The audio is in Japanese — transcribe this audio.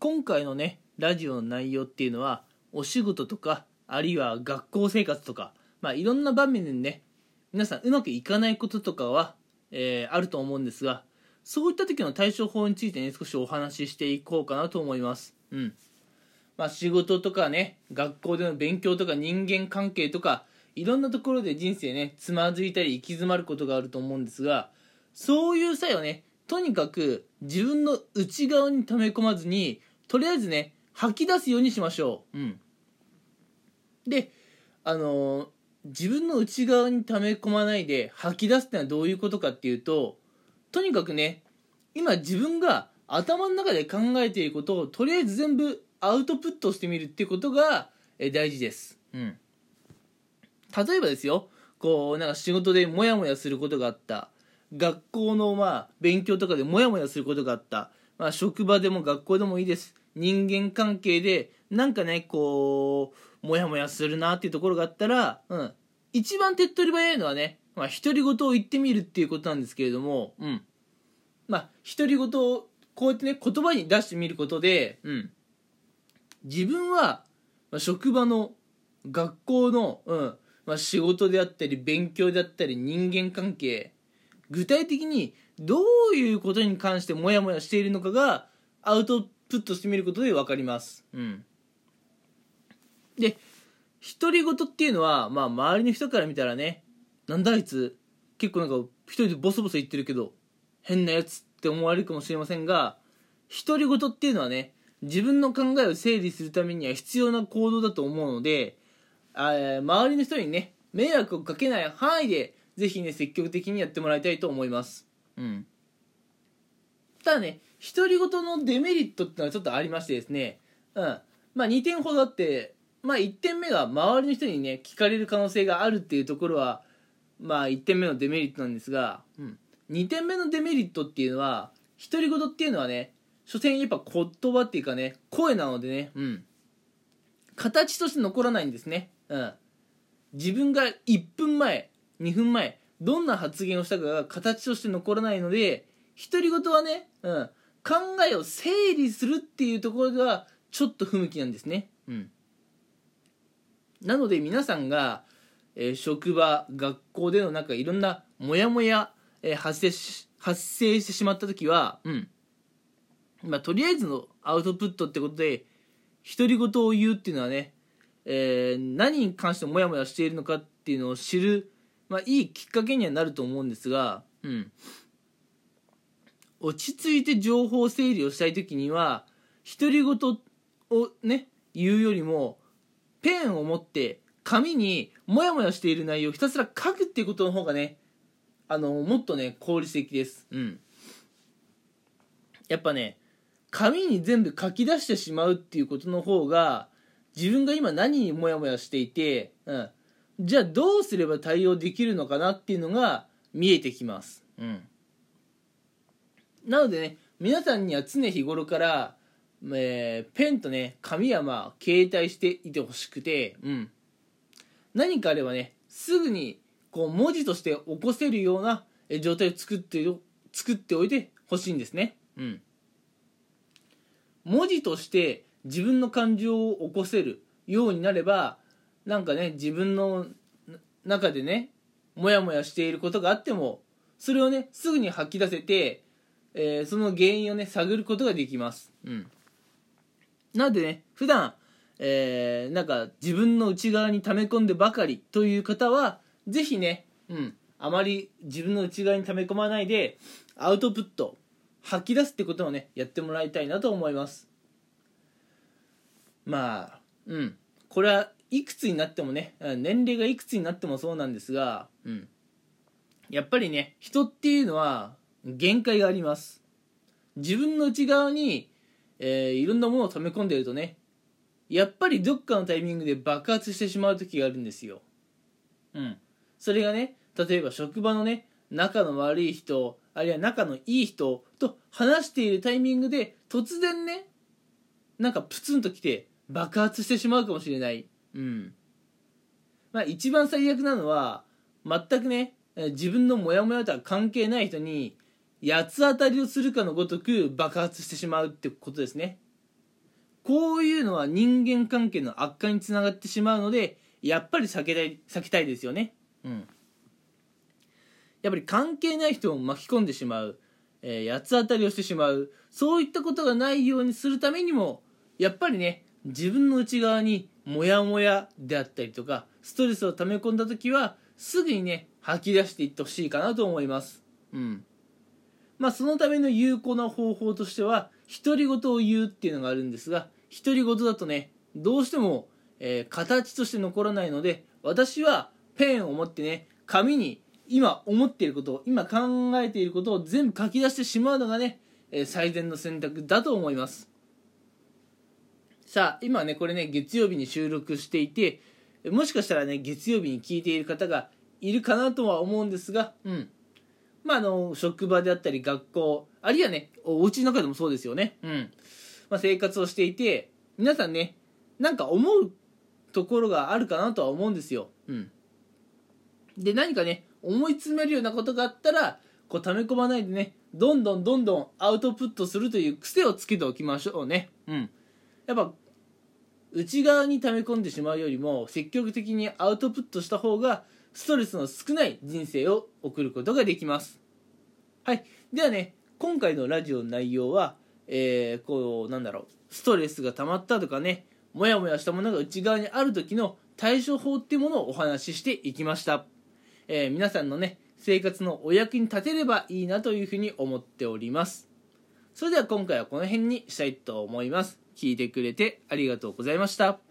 今回のねラジオの内容っていうのはお仕事とかあるいは学校生活とかまあいろんな場面でね皆さんうまくいかないこととかは、えー、あると思うんですがそういった時の対処法についてね少しお話ししていこうかなと思います。うん。まあ仕事とかね学校での勉強とか人間関係とかいろんなところで人生ねつまずいたり行き詰まることがあると思うんですがそういう際はねとにかく自分の内側に溜め込まずにとりあえずね吐き出すようにしましょう。うん。であのー、自分の内側に溜め込まないで吐き出すってのはどういうことかっていうととにかくね今自分が頭の中で考えていることをとりあえず全部アウトプットしてみるっていうことが大事です。うん。例えばですよこうなんか仕事でモヤモヤすることがあった。学校のまあ勉強とかでモヤモヤすることがあった、まあ、職場でも学校でもいいです人間関係でなんかねこうモヤモヤするなっていうところがあったら、うん、一番手っ取り早いのはね、まあ、独り言を言ってみるっていうことなんですけれども、うん、まあ独り言をこうやってね言葉に出してみることで、うん、自分は、まあ、職場の学校の、うん。まあ、仕事であったり勉強であったり人間関係具体的にどういうことに関してモヤモヤしているのかがアウトプットしてみることで分かります。うん、で独り言っていうのは、まあ、周りの人から見たらねなんだあいつ結構なんか一人でボソボソ言ってるけど変なやつって思われるかもしれませんが独り言っていうのはね自分の考えを整理するためには必要な行動だと思うのであ周りの人にね迷惑をかけない範囲でぜひね積極的にやってもらいたいと思います。うん。ただね独り言のデメリットってのはちょっとありましてですね。うん。まあ2点ほどあってまあ1点目が周りの人にね聞かれる可能性があるっていうところはまあ1点目のデメリットなんですが、うん、2点目のデメリットっていうのは独り言っていうのはね所詮やっぱ言葉っていうかね声なのでねうん。形として残らないんですね。うん。自分が1分前2分前どんな発言をしたかが形として残らないので独り言はね、うん、考えを整理するっていうところではちょっと不向きなんですね。うん。なので皆さんが、えー、職場学校でのなんかいろんなモヤモヤ、え、発生し発生してしまった時はうん。まあとりあえずのアウトプットってことで独り言を言うっていうのはね、えー、何に関してモヤモヤしているのかっていうのを知る、まあ、いいきっかけにはなると思うんですが、うん、落ち着いて情報整理をしたい時には独り言をね言うよりもペンを持って紙にモヤモヤしている内容をひたすら書くっていうことの方がねあのもっとね効率的です。うん。やっぱね紙に全部書き出してしまうっていうことの方が自分が今何にモヤモヤしていて、うん、じゃあどうすれば対応できるのかなっていうのが見えてきます、うん、なのでね皆さんには常日頃からえー、ペンとね紙はまあ携帯していてほしくて、うん、何かあればねすぐにこう文字として起こせるような状態を作って作っておいてほしいんですね、うん、文字として自分の感情を起こせるようになればなんかね自分の中でねモヤモヤしていることがあってもそれをねすぐに吐き出せて、えー、その原因をね探ることができます、うん。なのでね、普段、えー、なんか自分の内側に溜め込んでばかりという方は、ぜひね、うん、あまり自分の内側に溜め込まないで、アウトプット、吐き出すってことをね、やってもらいたいなと思います。まあ、うん、これはいくつになってもね、年齢がいくつになってもそうなんですが、うん、やっぱりね、人っていうのは限界があります。自分の内側にえー、いろんなものを溜め込んでるとねやっぱりどっかのタイミングで爆発してしまう時があるんですよ。うん。それがね例えば職場のね仲の悪い人あるいは仲のいい人と話しているタイミングで突然ねなんかプツンと来て爆発してしまうかもしれない。うん。まあ一番最悪なのは全くね自分のモヤモヤとは関係ない人に八つ当たりをするかのごとく爆発してしまうってことですね。こういうのは人間関係の悪化につながってしまうのでやっぱり避けたい避けたいですよね。うん。やっぱり関係ない人を巻き込んでしまう、えー、八つ当たりをしてしまう。そういったことがないようにするためにもやっぱりね自分の内側にモヤモヤであったりとかストレスを溜め込んだ時はすぐにね吐き出していってほしいかなと思います。うん。まあそのための有効な方法としては独り言を言うっていうのがあるんですが独り言だとねどうしても、えー、形として残らないので私はペンを持ってね紙に今思っていることを今考えていることを全部書き出してしまうのがね、えー、最善の選択だと思います。さあ今ねこれね月曜日に収録していてもしかしたらね月曜日に聞いている方がいるかなとは思うんですがうん。まああの職場であったり学校あるいはねお家の中でもそうですよね。うん。まあ、生活をしていて皆さんねなんか思うところがあるかなとは思うんですよ。うん。で何かね思い詰めるようなことがあったらこう溜め込まないでねどんどんどんどんアウトプットするという癖をつけておきましょうね。うん。やっぱ内側に溜め込んでしまうよりも積極的にアウトプットした方がストレスの少ない人生を送ることができます。はい。ではね今回のラジオの内容はえー、こうなんだろう。ストレスが溜まったとかねモヤモヤしたものが内側にある時の対処法っていうものをお話ししていきました。えー、皆さんのね生活のお役に立てればいいなというふうに思っております。それでは今回はこの辺にしたいと思います。聞いてくれてありがとうございました。